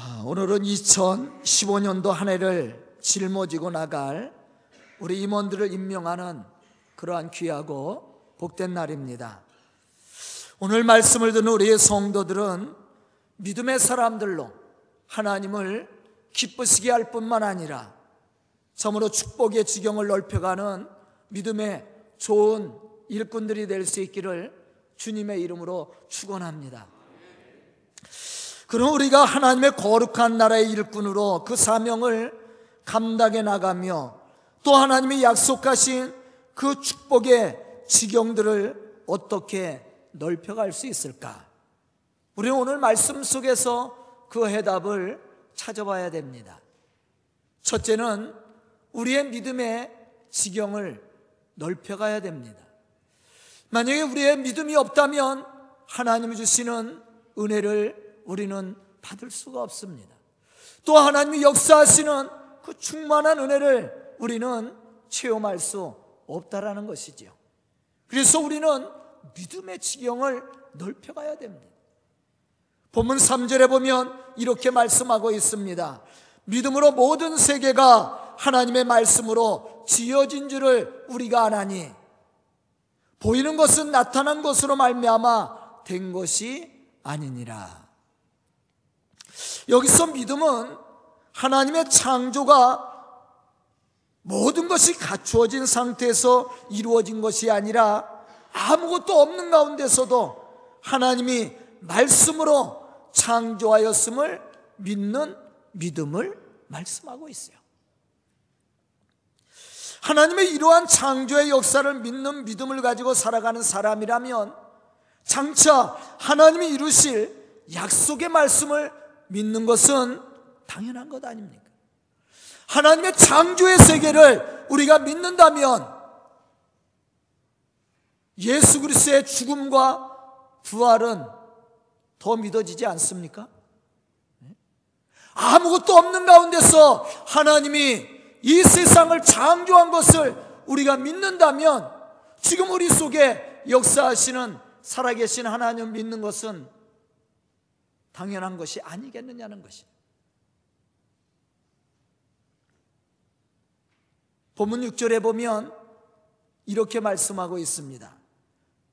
아, 오늘은 2015년도 한 해를 짊어지고 나갈 우리 임원들을 임명하는 그러한 귀하고 복된 날입니다. 오늘 말씀을 듣는 우리의 성도들은 믿음의 사람들로 하나님을 기쁘시게 할 뿐만 아니라 참으로 축복의 지경을 넓혀가는 믿음의 좋은 일꾼들이 될 수 있기를 주님의 이름으로 축원합니다. 그럼 우리가 하나님의 거룩한 나라의 일꾼으로 그 사명을 감당해 나가며 또 하나님이 약속하신 그 축복의 지경들을 어떻게 넓혀갈 수 있을까? 우리는 오늘 말씀 속에서 그 해답을 찾아봐야 됩니다. 첫째는 우리의 믿음의 지경을 넓혀가야 됩니다. 만약에 우리의 믿음이 없다면 하나님이 주시는 은혜를 우리는 받을 수가 없습니다. 또 하나님이 역사하시는 그 충만한 은혜를 우리는 체험할 수 없다라는 것이죠. 그래서 우리는 믿음의 지경을 넓혀가야 됩니다. 본문 3절에 보면 이렇게 말씀하고 있습니다. 믿음으로 모든 세계가 하나님의 말씀으로 지어진 줄을 우리가 아나니 보이는 것은 나타난 것으로 말미암아 된 것이 아니니라. 여기서 믿음은 하나님의 창조가 모든 것이 갖추어진 상태에서 이루어진 것이 아니라 아무것도 없는 가운데서도 하나님이 말씀으로 창조하였음을 믿는 믿음을 말씀하고 있어요. 하나님의 이러한 창조의 역사를 믿는 믿음을 가지고 살아가는 사람이라면 장차 하나님이 이루실 약속의 말씀을 믿는 것은 당연한 것 아닙니까? 하나님의 창조의 세계를 우리가 믿는다면 예수 그리스도의 죽음과 부활은 더 믿어지지 않습니까? 아무것도 없는 가운데서 하나님이 이 세상을 창조한 것을 우리가 믿는다면 지금 우리 속에 역사하시는 살아계신 하나님 믿는 것은 당연한 것이 아니겠느냐는 것이. 본문 6절에 보면 이렇게 말씀하고 있습니다.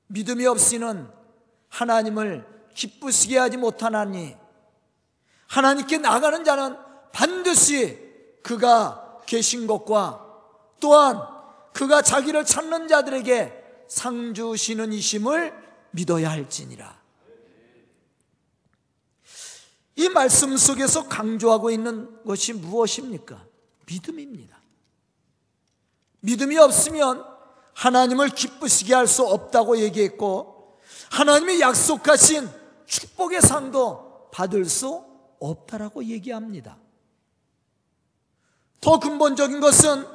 믿음이 없이는 하나님을 기쁘시게 하지 못하나니 하나님께 나가는 자는 반드시 그가 계신 것과 또한 그가 자기를 찾는 자들에게 상 주시는 이심을 믿어야 할지니라. 이 말씀 속에서 강조하고 있는 것이 무엇입니까? 믿음입니다. 믿음이 없으면 하나님을 기쁘시게 할 수 없다고 얘기했고 하나님이 약속하신 축복의 상도 받을 수 없다라고 얘기합니다. 더 근본적인 것은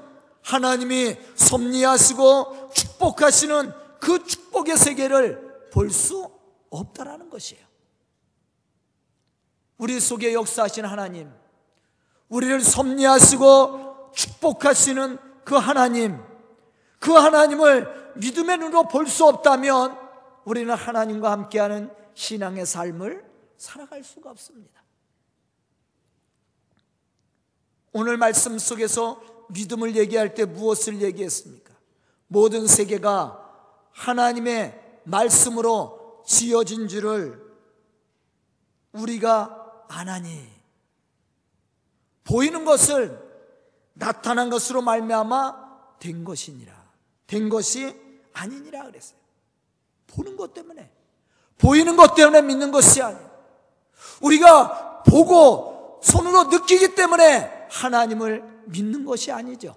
하나님이 섭리하시고 축복하시는 그 축복의 세계를 볼 수 없다라는 것이에요. 우리 속에 역사하신 하나님, 우리를 섭리하시고 축복하시는 그 하나님, 그 하나님을 믿음의 눈으로 볼 수 없다면 우리는 하나님과 함께하는 신앙의 삶을 살아갈 수가 없습니다. 오늘 말씀 속에서 믿음을 얘기할 때 무엇을 얘기했습니까? 모든 세계가 하나님의 말씀으로 지어진 줄을 우리가 안 하니 보이는 것을 나타난 것으로 말미암아 된 것이니라. 된 것이 아니니라 그랬어요. 보는 것 때문에 보이는 것 때문에 믿는 것이 아니에요. 우리가 보고 손으로 느끼기 때문에 하나님을 믿는 것이 아니죠.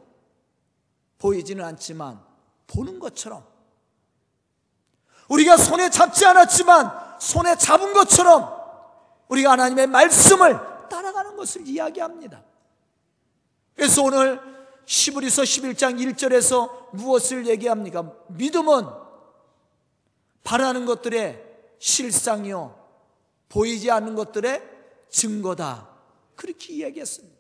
보이지는 않지만 보는 것처럼 우리가 손에 잡지 않았지만 손에 잡은 것처럼 우리가 하나님의 말씀을 따라가는 것을 이야기합니다. 그래서 오늘 시브리서 11장 1절에서 무엇을 얘기합니까? 믿음은 바라는 것들의 실상이요. 보이지 않는 것들의 증거다. 그렇게 이야기했습니다.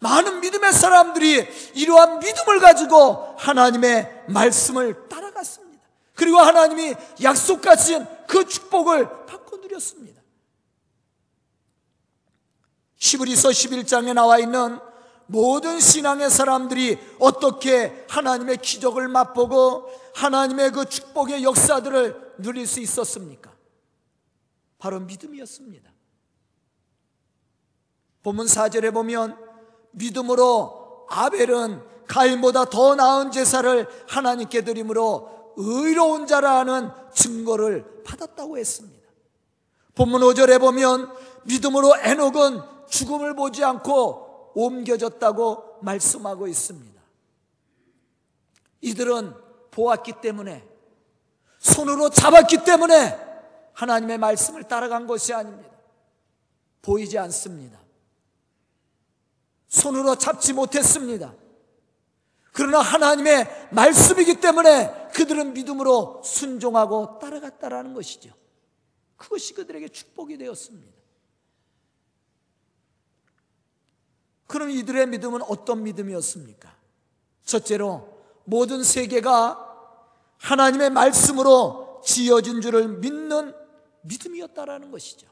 많은 믿음의 사람들이 이러한 믿음을 가지고 하나님의 말씀을 따라갔습니다. 그리고 하나님이 약속하신 그 축복을 받고 누렸습니다. 히브리서 11장에 나와 있는 모든 신앙의 사람들이 어떻게 하나님의 기적을 맛보고 하나님의 그 축복의 역사들을 누릴 수 있었습니까? 바로 믿음이었습니다. 본문 4절에 보면 믿음으로 아벨은 가인보다 더 나은 제사를 하나님께 드림으로 의로운 자라는 증거를 받았다고 했습니다. 본문 5절에 보면 믿음으로 에녹은 죽음을 보지 않고 옮겨졌다고 말씀하고 있습니다. 이들은 보았기 때문에 손으로 잡았기 때문에 하나님의 말씀을 따라간 것이 아닙니다. 보이지 않습니다. 손으로 잡지 못했습니다. 그러나 하나님의 말씀이기 때문에 그들은 믿음으로 순종하고 따라갔다라는 것이죠. 그것이 그들에게 축복이 되었습니다. 그럼 이들의 믿음은 어떤 믿음이었습니까? 첫째로 모든 세계가 하나님의 말씀으로 지어진 줄을 믿는 믿음이었다라는 것이죠.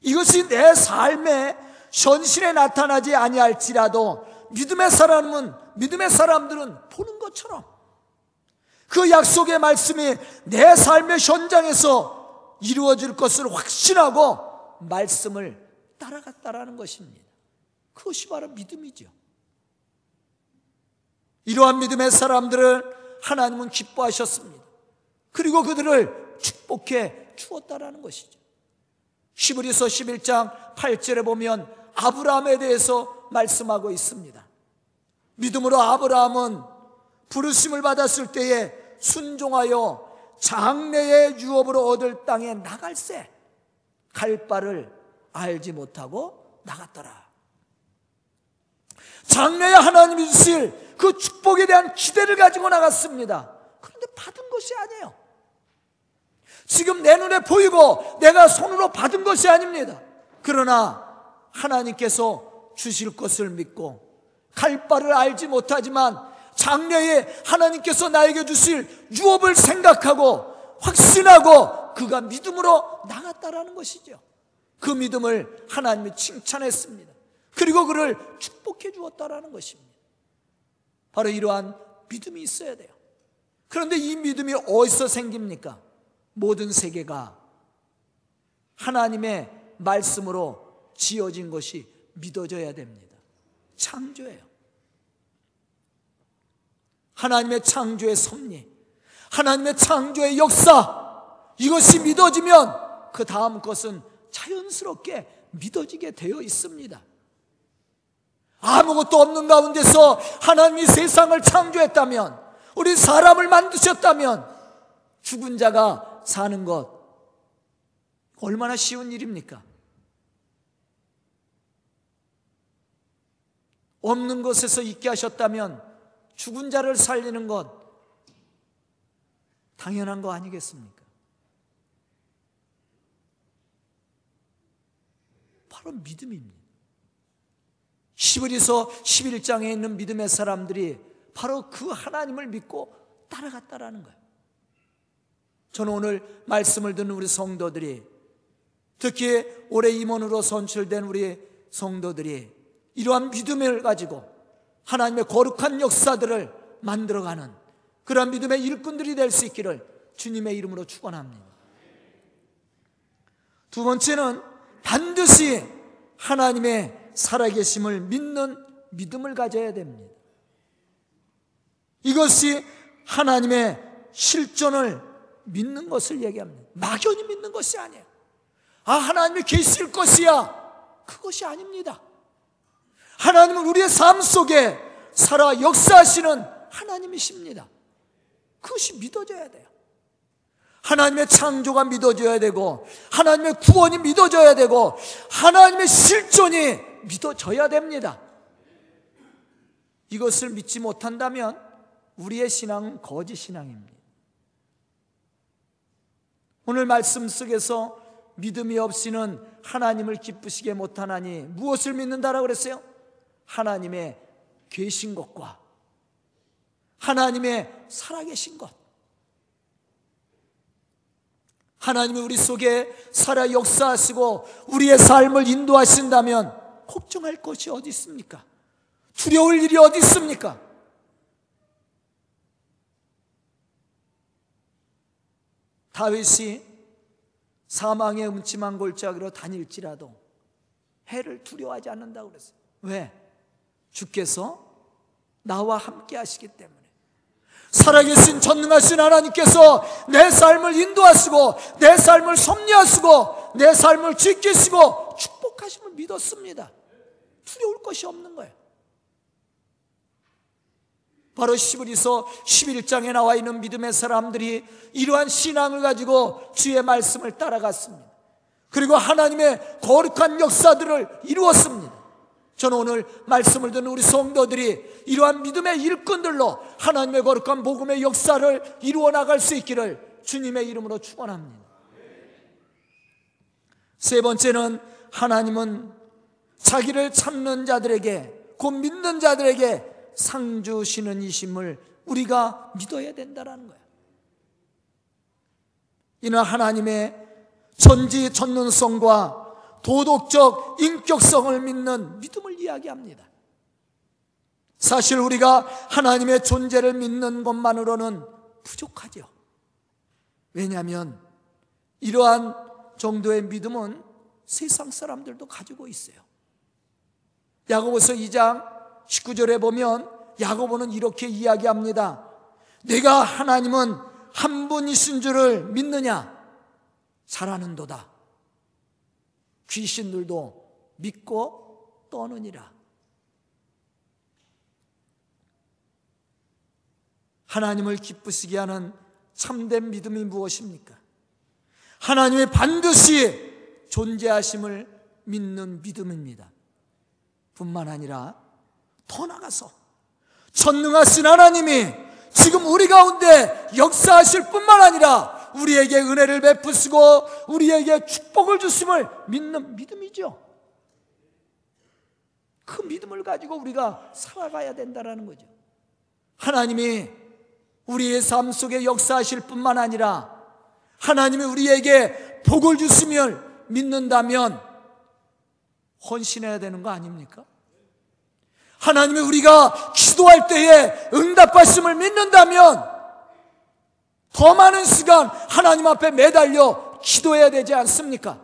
이것이 내 삶의 현실에 나타나지 아니할지라도 믿음의 사람은 믿음의 사람들은 보는 것처럼 그 약속의 말씀이 내 삶의 현장에서 이루어질 것을 확신하고 말씀을 따라갔다라는 것입니다. 그것이 바로 믿음이죠. 이러한 믿음의 사람들을 하나님은 기뻐하셨습니다. 그리고 그들을 축복해 주었다라는 것이죠. 히브리서 11장 8절에 보면 아브라함에 대해서 말씀하고 있습니다. 믿음으로 아브라함은 부르심을 받았을 때에 순종하여 장래의 유업으로 얻을 땅에 나갈새 갈 바를 알지 못하고 나갔더라. 장래에 하나님이 주실 그 축복에 대한 기대를 가지고 나갔습니다. 그런데 받은 것이 아니에요. 지금 내 눈에 보이고 내가 손으로 받은 것이 아닙니다. 그러나 하나님께서 주실 것을 믿고 갈 바를 알지 못하지만 장래에 하나님께서 나에게 주실 유업을 생각하고 확신하고 그가 믿음으로 나갔다라는 것이죠. 그 믿음을 하나님이 칭찬했습니다. 그리고 그를 축복해 주었다라는 것입니다. 바로 이러한 믿음이 있어야 돼요. 그런데 이 믿음이 어디서 생깁니까? 모든 세계가 하나님의 말씀으로 지어진 것이 믿어져야 됩니다. 창조예요. 하나님의 창조의 섭리, 하나님의 창조의 역사, 이것이 믿어지면 그 다음 것은 자연스럽게 믿어지게 되어 있습니다. 아무것도 없는 가운데서 하나님이 세상을 창조했다면, 우리 사람을 만드셨다면, 죽은 자가 사는 것, 얼마나 쉬운 일입니까? 없는 것에서 있게 하셨다면 죽은 자를 살리는 것 당연한 거 아니겠습니까? 바로 믿음입니다. 시브리서 11장에 있는 믿음의 사람들이 바로 그 하나님을 믿고 따라갔다라는 거예요. 저는 오늘 말씀을 듣는 우리 성도들이 특히 올해 임원으로 선출된 우리 성도들이 이러한 믿음을 가지고 하나님의 거룩한 역사들을 만들어가는 그러한 믿음의 일꾼들이 될 수 있기를 주님의 이름으로 축원합니다. 두 번째는 반드시 하나님의 살아계심을 믿는 믿음을 가져야 됩니다. 이것이 하나님의 실존을 믿는 것을 얘기합니다. 막연히 믿는 것이 아니에요. 아, 하나님이 계실 것이야. 그것이 아닙니다. 하나님은 우리의 삶 속에 살아 역사하시는 하나님이십니다. 그것이 믿어져야 돼요. 하나님의 창조가 믿어져야 되고, 하나님의 구원이 믿어져야 되고, 하나님의 실존이 믿어져야 됩니다. 이것을 믿지 못한다면 우리의 신앙은 거짓 신앙입니다. 오늘 말씀 속에서 믿음이 없이는 하나님을 기쁘시게 못하나니 무엇을 믿는다라고 그랬어요? 하나님의 계신 것과 하나님의 살아계신 것. 하나님이 우리 속에 살아 역사하시고 우리의 삶을 인도하신다면 걱정할 것이 어디 있습니까? 두려울 일이 어디 있습니까? 다윗이 사망의 음침한 골짜기로 다닐지라도 해를 두려워하지 않는다고 그랬어요. 왜? 주께서 나와 함께 하시기 때문에. 살아계신 전능하신 하나님께서 내 삶을 인도하시고 내 삶을 섭리하시고 내 삶을 지키시고 축복하심을 믿었습니다. 두려울 것이 없는 거예요. 바로 시브리서 11장에 나와 있는 믿음의 사람들이 이러한 신앙을 가지고 주의 말씀을 따라갔습니다. 그리고 하나님의 거룩한 역사들을 이루었습니다. 저는 오늘 말씀을 듣는 우리 성도들이 이러한 믿음의 일꾼들로 하나님의 거룩한 복음의 역사를 이루어 나갈 수 있기를 주님의 이름으로 축원합니다. 세 번째는 하나님은 자기를 찾는 자들에게 곧 믿는 자들에게 상 주시는 이심을 우리가 믿어야 된다는 거예요. 이는 하나님의 전지 전능성과 도덕적 인격성을 믿는 믿음을 이야기합니다. 사실 우리가 하나님의 존재를 믿는 것만으로는 부족하죠. 왜냐하면 이러한 정도의 믿음은 세상 사람들도 가지고 있어요. 야고보서 2장 19절에 보면 야고보는 이렇게 이야기합니다. 내가 하나님은 한 분이신 줄을 믿느냐? 잘하는도다. 귀신들도 믿고 떠느니라. 하나님을 기쁘시게 하는 참된 믿음이 무엇입니까? 하나님의 반드시 존재하심을 믿는 믿음입니다. 뿐만 아니라 더 나가서 전능하신 하나님이 지금 우리 가운데 역사하실 뿐만 아니라 우리에게 은혜를 베푸시고 우리에게 축복을 주심을 믿는 믿음이죠. 그 믿음을 가지고 우리가 살아가야 된다는 거죠. 하나님이 우리의 삶 속에 역사하실 뿐만 아니라 하나님이 우리에게 복을 주시면 믿는다면 헌신해야 되는 거 아닙니까? 하나님이 우리가 기도할 때에 응답하심을 믿는다면 더 많은 시간 하나님 앞에 매달려 기도해야 되지 않습니까?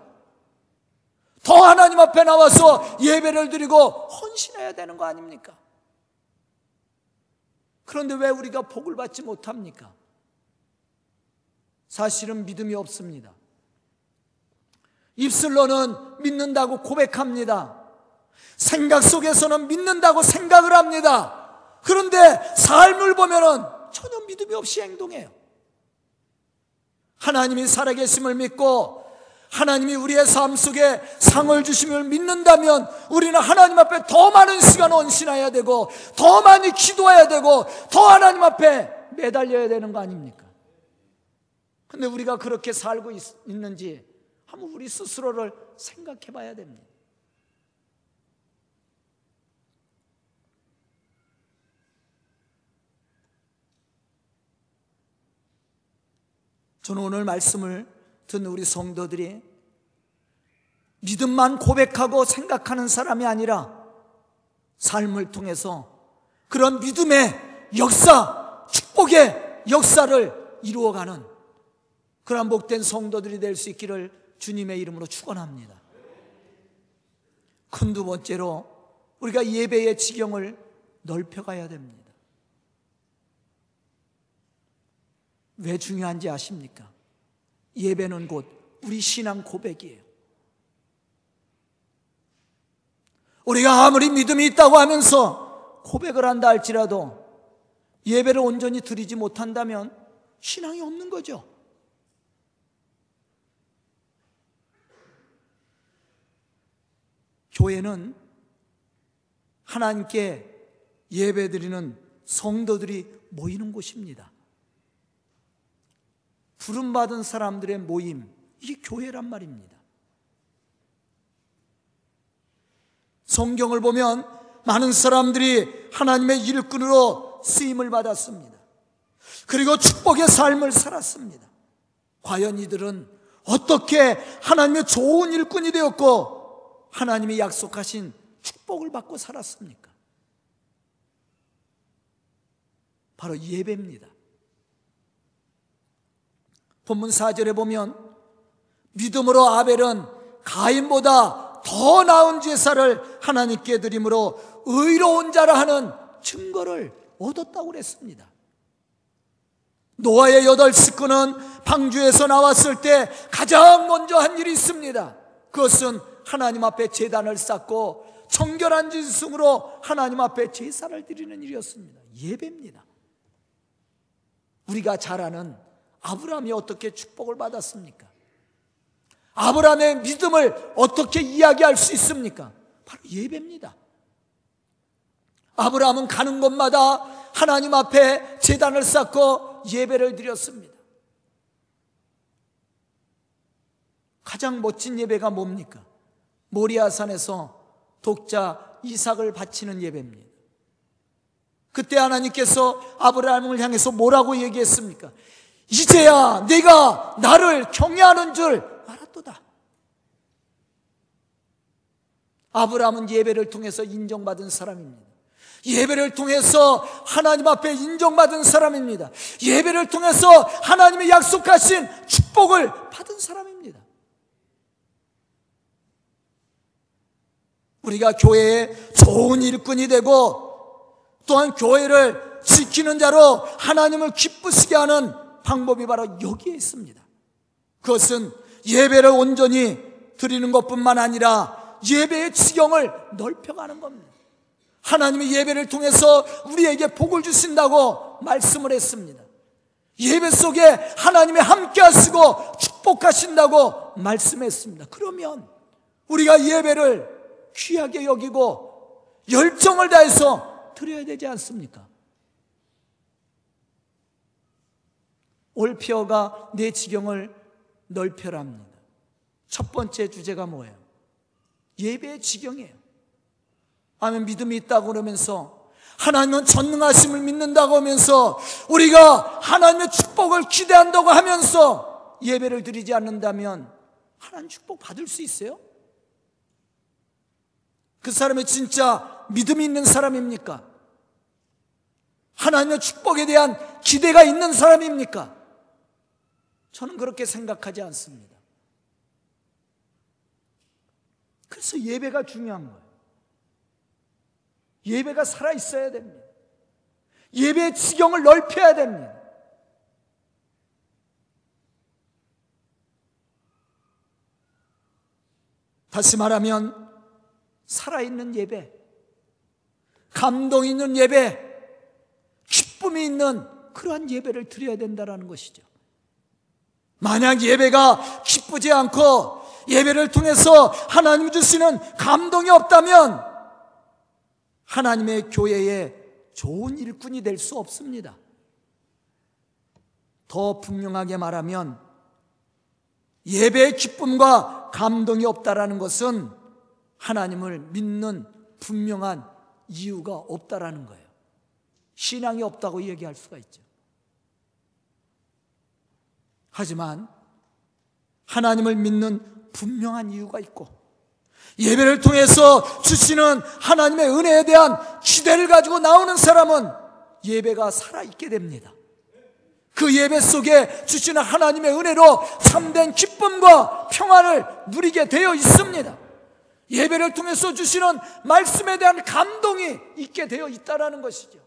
더 하나님 앞에 나와서 예배를 드리고 헌신해야 되는 거 아닙니까? 그런데 왜 우리가 복을 받지 못합니까? 사실은 믿음이 없습니다. 입술로는 믿는다고 고백합니다. 생각 속에서는 믿는다고 생각을 합니다. 그런데 삶을 보면은 전혀 믿음이 없이 행동해요. 하나님이 살아계심을 믿고 하나님이 우리의 삶 속에 상을 주심을 믿는다면 우리는 하나님 앞에 더 많은 시간 헌신해야 되고 더 많이 기도해야 되고 더 하나님 앞에 매달려야 되는 거 아닙니까? 근데 우리가 그렇게 살고 있, 있는지 한번 우리 스스로를 생각해 봐야 됩니다. 저는 오늘 말씀을 듣는 우리 성도들이 믿음만 고백하고 생각하는 사람이 아니라 삶을 통해서 그런 믿음의 역사, 축복의 역사를 이루어가는 그런 복된 성도들이 될 수 있기를 주님의 이름으로 축원합니다. 큰 두 번째로 우리가 예배의 지경을 넓혀가야 됩니다. 왜 중요한지 아십니까? 예배는 곧 우리 신앙 고백이에요. 우리가 아무리 믿음이 있다고 하면서 고백을 한다 할지라도 예배를 온전히 드리지 못한다면 신앙이 없는 거죠. 교회는 하나님께 예배 드리는 성도들이 모이는 곳입니다. 부름받은 사람들의 모임, 이게 교회란 말입니다. 성경을 보면 많은 사람들이 하나님의 일꾼으로 쓰임을 받았습니다. 그리고 축복의 삶을 살았습니다. 과연 이들은 어떻게 하나님의 좋은 일꾼이 되었고 하나님이 약속하신 축복을 받고 살았습니까? 바로 예배입니다. 본문 4절에 보면 믿음으로 아벨은 가인보다 더 나은 제사를 하나님께 드림으로 의로운 자라 하는 증거를 얻었다고 그랬습니다. 노아의 여덟 식구는 방주에서 나왔을 때 가장 먼저 한 일이 있습니다. 그것은 하나님 앞에 재단을 쌓고 청결한 진승으로 하나님 앞에 제사를 드리는 일이었습니다. 예배입니다. 우리가 잘 아는 아브라함이 어떻게 축복을 받았습니까? 아브라함의 믿음을 어떻게 이야기할 수 있습니까? 바로 예배입니다. 아브라함은 가는 곳마다 하나님 앞에 재단을 쌓고 예배를 드렸습니다. 가장 멋진 예배가 뭡니까? 모리아산에서 독자 이삭을 바치는 예배입니다. 그때 하나님께서 아브라함을 향해서 뭐라고 얘기했습니까? 이제야 내가 나를 경외하는 줄 알았도다. 아브라함은 예배를 통해서 인정받은 사람입니다. 예배를 통해서 하나님 앞에 인정받은 사람입니다. 예배를 통해서 하나님의 약속하신 축복을 받은 사람입니다. 우리가 교회에 좋은 일꾼이 되고 또한 교회를 지키는 자로 하나님을 기쁘시게 하는 방법이 바로 여기에 있습니다. 그것은 예배를 온전히 드리는 것뿐만 아니라 예배의 지경을 넓혀가는 겁니다. 하나님의 예배를 통해서 우리에게 복을 주신다고 말씀을 했습니다. 예배 속에 하나님의 함께 하시고 축복하신다고 말씀했습니다. 그러면 우리가 예배를 귀하게 여기고 열정을 다해서 드려야 되지 않습니까? 올피어가 내 지경을 넓혀랍니다. 첫 번째 주제가 뭐예요? 예배의 지경이에요. 아멘 믿음이 있다고 그러면서 하나님은 전능하심을 믿는다고 하면서 우리가 하나님의 축복을 기대한다고 하면서 예배를 드리지 않는다면 하나님 축복 받을 수 있어요? 그 사람이 진짜 믿음이 있는 사람입니까? 하나님의 축복에 대한 기대가 있는 사람입니까? 저는 그렇게 생각하지 않습니다. 그래서 예배가 중요한 거예요. 예배가 살아 있어야 됩니다. 예배의 지경을 넓혀야 됩니다. 다시 말하면 살아있는 예배, 감동 있는 예배, 기쁨이 있는 그러한 예배를 드려야 된다는 것이죠. 만약 예배가 기쁘지 않고 예배를 통해서 하나님 주시는 감동이 없다면 하나님의 교회에 좋은 일꾼이 될 수 없습니다. 더 분명하게 말하면 예배의 기쁨과 감동이 없다라는 것은 하나님을 믿는 분명한 이유가 없다라는 거예요. 신앙이 없다고 얘기할 수가 있죠. 하지만 하나님을 믿는 분명한 이유가 있고 예배를 통해서 주시는 하나님의 은혜에 대한 기대를 가지고 나오는 사람은 예배가 살아있게 됩니다. 그 예배 속에 주시는 하나님의 은혜로 참된 기쁨과 평안을 누리게 되어 있습니다. 예배를 통해서 주시는 말씀에 대한 감동이 있게 되어 있다라는 것이죠.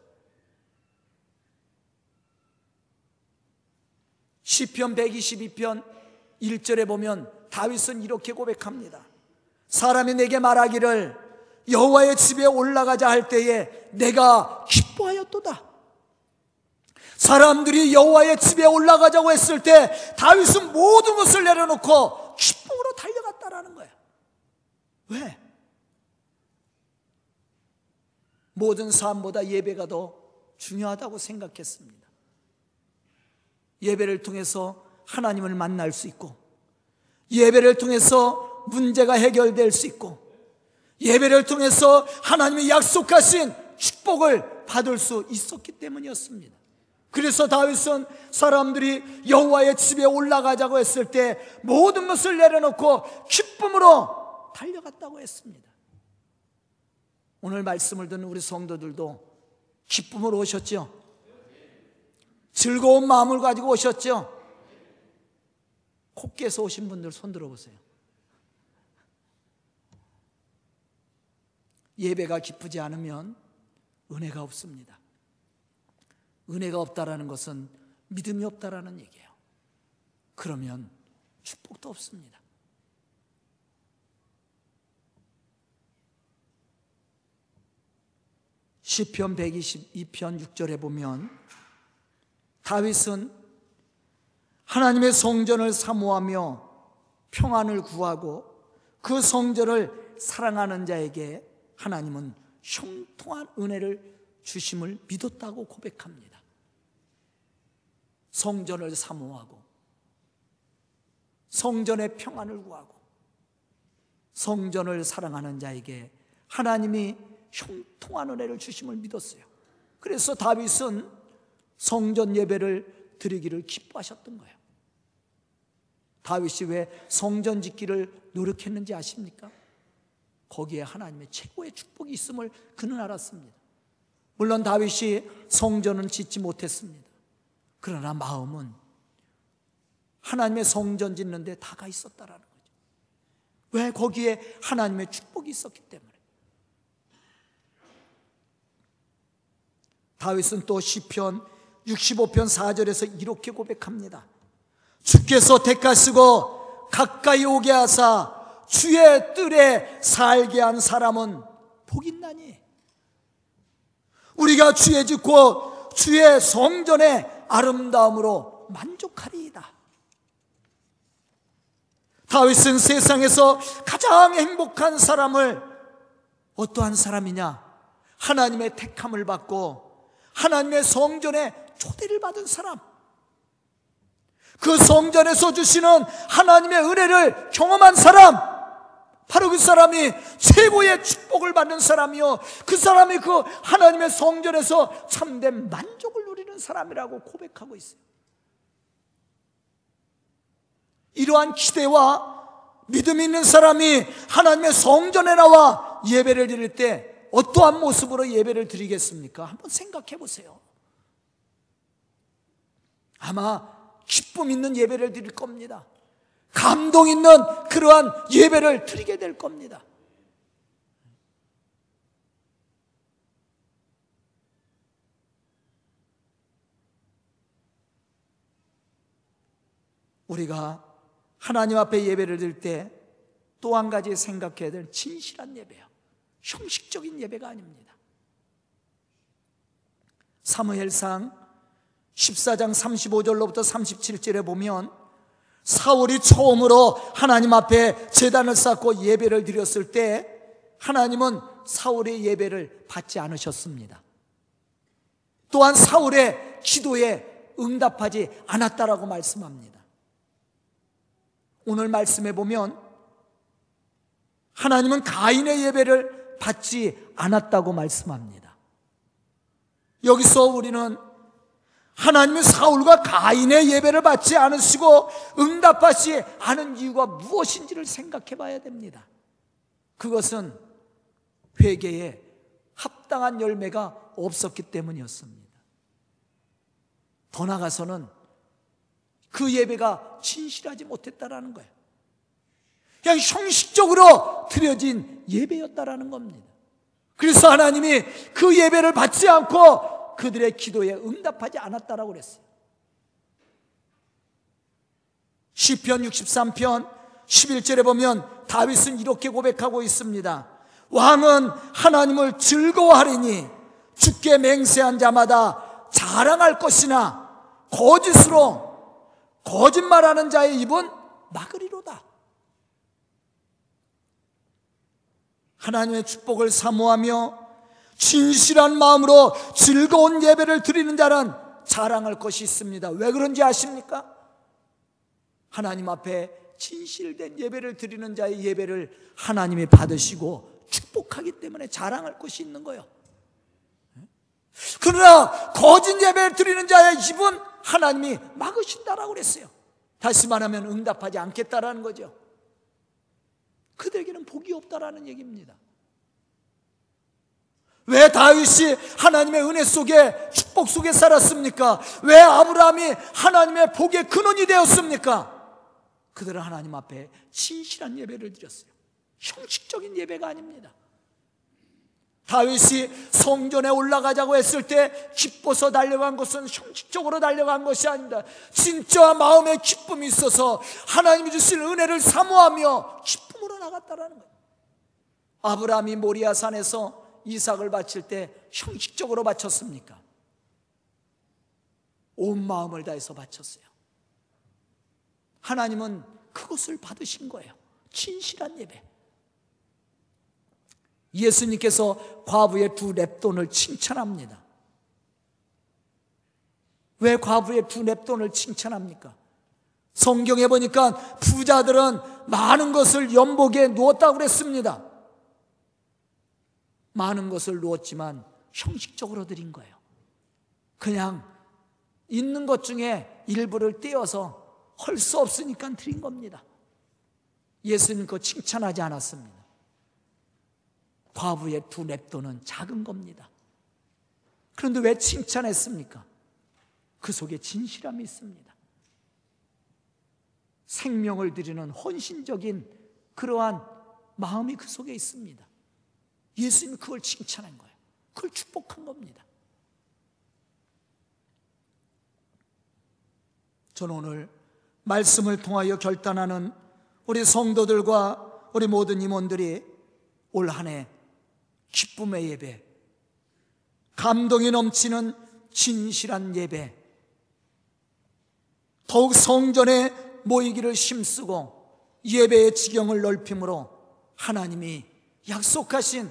시편 122편 1절에 보면 다윗은 이렇게 고백합니다. 사람이 내게 말하기를 여호와의 집에 올라가자 할 때에 내가 기뻐하였도다. 사람들이 여호와의 집에 올라가자고 했을 때 다윗은 모든 것을 내려놓고 기쁨으로 달려갔다라는 거야. 왜? 모든 삶보다 예배가 더 중요하다고 생각했습니다. 예배를 통해서 하나님을 만날 수 있고 예배를 통해서 문제가 해결될 수 있고 예배를 통해서 하나님이 약속하신 축복을 받을 수 있었기 때문이었습니다. 그래서 다윗은 사람들이 여호와의 집에 올라가자고 했을 때 모든 것을 내려놓고 기쁨으로 달려갔다고 했습니다. 오늘 말씀을 듣는 우리 성도들도 기쁨으로 오셨죠? 즐거운 마음을 가지고 오셨죠? 콧께서 오신 분들 손 들어보세요. 예배가 기쁘지 않으면 은혜가 없습니다. 은혜가 없다라는 것은 믿음이 없다라는 얘기예요. 그러면 축복도 없습니다. 시편 122편 6절에 보면 다윗은 하나님의 성전을 사모하며 평안을 구하고 그 성전을 사랑하는 자에게 하나님은 형통한 은혜를 주심을 믿었다고 고백합니다. 성전을 사모하고 성전의 평안을 구하고 성전을 사랑하는 자에게 하나님이 형통한 은혜를 주심을 믿었어요. 그래서 다윗은 성전 예배를 드리기를 기뻐하셨던 거예요. 다윗이 왜 성전 짓기를 노력했는지 아십니까? 거기에 하나님의 최고의 축복이 있음을 그는 알았습니다. 물론 다윗이 성전은 짓지 못했습니다. 그러나 마음은 하나님의 성전 짓는데 다가 있었다라는 거죠. 왜 거기에 하나님의 축복이 있었기 때문에. 다윗은 또 시편 65편 4절에서 이렇게 고백합니다. 주께서 대가쓰고 가까이 오게 하사 주의 뜰에 살게 한 사람은 복있나니 우리가 주의 짓고 주의 성전의 아름다움으로 만족하리이다. 다윗은 세상에서 가장 행복한 사람을 어떠한 사람이냐? 하나님의 택함을 받고 하나님의 성전에 초대를 받은 사람. 그 성전에서 주시는 하나님의 은혜를 경험한 사람. 바로 그 사람이 최고의 축복을 받는 사람이요. 그 사람이 그 하나님의 성전에서 참된 만족을 누리는 사람이라고 고백하고 있어요. 이러한 기대와 믿음 있는 사람이 하나님의 성전에 나와 예배를 드릴 때 어떠한 모습으로 예배를 드리겠습니까? 한번 생각해 보세요. 아마 기쁨 있는 예배를 드릴 겁니다. 감동 있는 그러한 예배를 드리게 될 겁니다. 우리가 하나님 앞에 예배를 드릴 때 또 한 가지 생각해야 될 진실한 예배요. 형식적인 예배가 아닙니다. 사무엘상 14장 35절로부터 37절에 보면 사울이 처음으로 하나님 앞에 재단을 쌓고 예배를 드렸을 때 하나님은 사울의 예배를 받지 않으셨습니다. 또한 사울의 기도에 응답하지 않았다라고 말씀합니다. 오늘 말씀해 보면 하나님은 가인의 예배를 받지 않았다고 말씀합니다. 여기서 우리는 하나님은 사울과 가인의 예배를 받지 않으시고 응답하지 않은 이유가 무엇인지를 생각해 봐야 됩니다. 그것은 회개에 합당한 열매가 없었기 때문이었습니다. 더 나가서는 그 예배가 진실하지 못했다라는 거예요. 그냥 형식적으로 드려진 예배였다라는 겁니다. 그래서 하나님이 그 예배를 받지 않고 그들의 기도에 응답하지 않았다라고 그랬어요. 시편 63편 11절에 보면 다윗은 이렇게 고백하고 있습니다. 왕은 하나님을 즐거워하리니 죽게 맹세한 자마다 자랑할 것이나 거짓으로 거짓말하는 자의 입은 막으리로다. 하나님의 축복을 사모하며 진실한 마음으로 즐거운 예배를 드리는 자는 자랑할 것이 있습니다. 왜 그런지 아십니까? 하나님 앞에 진실된 예배를 드리는 자의 예배를 하나님이 받으시고 축복하기 때문에 자랑할 것이 있는 거예요. 그러나 거짓 예배를 드리는 자의 입은 하나님이 막으신다라고 그랬어요. 다시 말하면 응답하지 않겠다라는 거죠. 그들에게는 복이 없다라는 얘기입니다. 왜 다윗이 하나님의 은혜 속에 축복 속에 살았습니까? 왜 아브라함이 하나님의 복의 근원이 되었습니까? 그들은 하나님 앞에 진실한 예배를 드렸어요. 형식적인 예배가 아닙니다. 다윗이 성전에 올라가자고 했을 때 기뻐서 달려간 것은 형식적으로 달려간 것이 아닙니다. 진짜 마음에 기쁨이 있어서 하나님이 주신 은혜를 사모하며 기쁨으로 나갔다라는 거예요. 아브라함이 모리아 산에서 이삭을 바칠 때 형식적으로 바쳤습니까? 온 마음을 다해서 바쳤어요. 하나님은 그것을 받으신 거예요. 진실한 예배. 예수님께서 과부의 두 랩돈을 칭찬합니다. 왜 과부의 두 랩돈을 칭찬합니까? 성경에 보니까 부자들은 많은 것을 연복에 누었다고 그랬습니다. 많은 것을 누었지만 형식적으로 드린 거예요. 그냥 있는 것 중에 일부를 떼어서 헐수 없으니까 드린 겁니다. 예수님 그 칭찬하지 않았습니다. 과부의 두 랩돈은 작은 겁니다. 그런데 왜 칭찬했습니까? 그 속에 진실함이 있습니다. 생명을 드리는 헌신적인 그러한 마음이 그 속에 있습니다. 예수님이 그걸 칭찬한 거예요. 그걸 축복한 겁니다. 저는 오늘 말씀을 통하여 결단하는 우리 성도들과 우리 모든 임원들이 올 한 해 기쁨의 예배, 감동이 넘치는 진실한 예배, 더욱 성전에 모이기를 힘쓰고 예배의 지경을 넓힘으로 하나님이 약속하신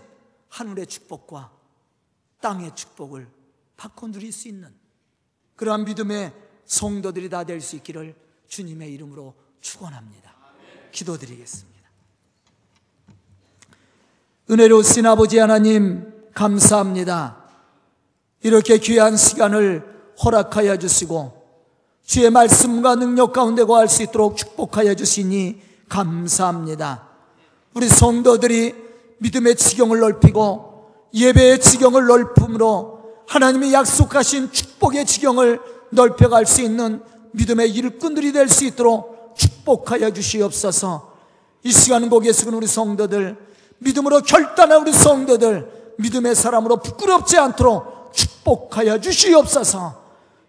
하늘의 축복과 땅의 축복을 바꿔 누릴 수 있는 그러한 믿음의 성도들이 다 될 수 있기를 주님의 이름으로 축원합니다. 기도드리겠습니다. 은혜로우신 아버지 하나님 감사합니다. 이렇게 귀한 시간을 허락하여 주시고 주의 말씀과 능력 가운데 거할 수 있도록 축복하여 주시니 감사합니다. 우리 성도들이 믿음의 지경을 넓히고 예배의 지경을 넓음으로 하나님이 약속하신 축복의 지경을 넓혀갈 수 있는 믿음의 일꾼들이 될 수 있도록 축복하여 주시옵소서. 이 시간 거기에 서는 우리 성도들 믿음으로 결단한 우리 성도들 믿음의 사람으로 부끄럽지 않도록 축복하여 주시옵소서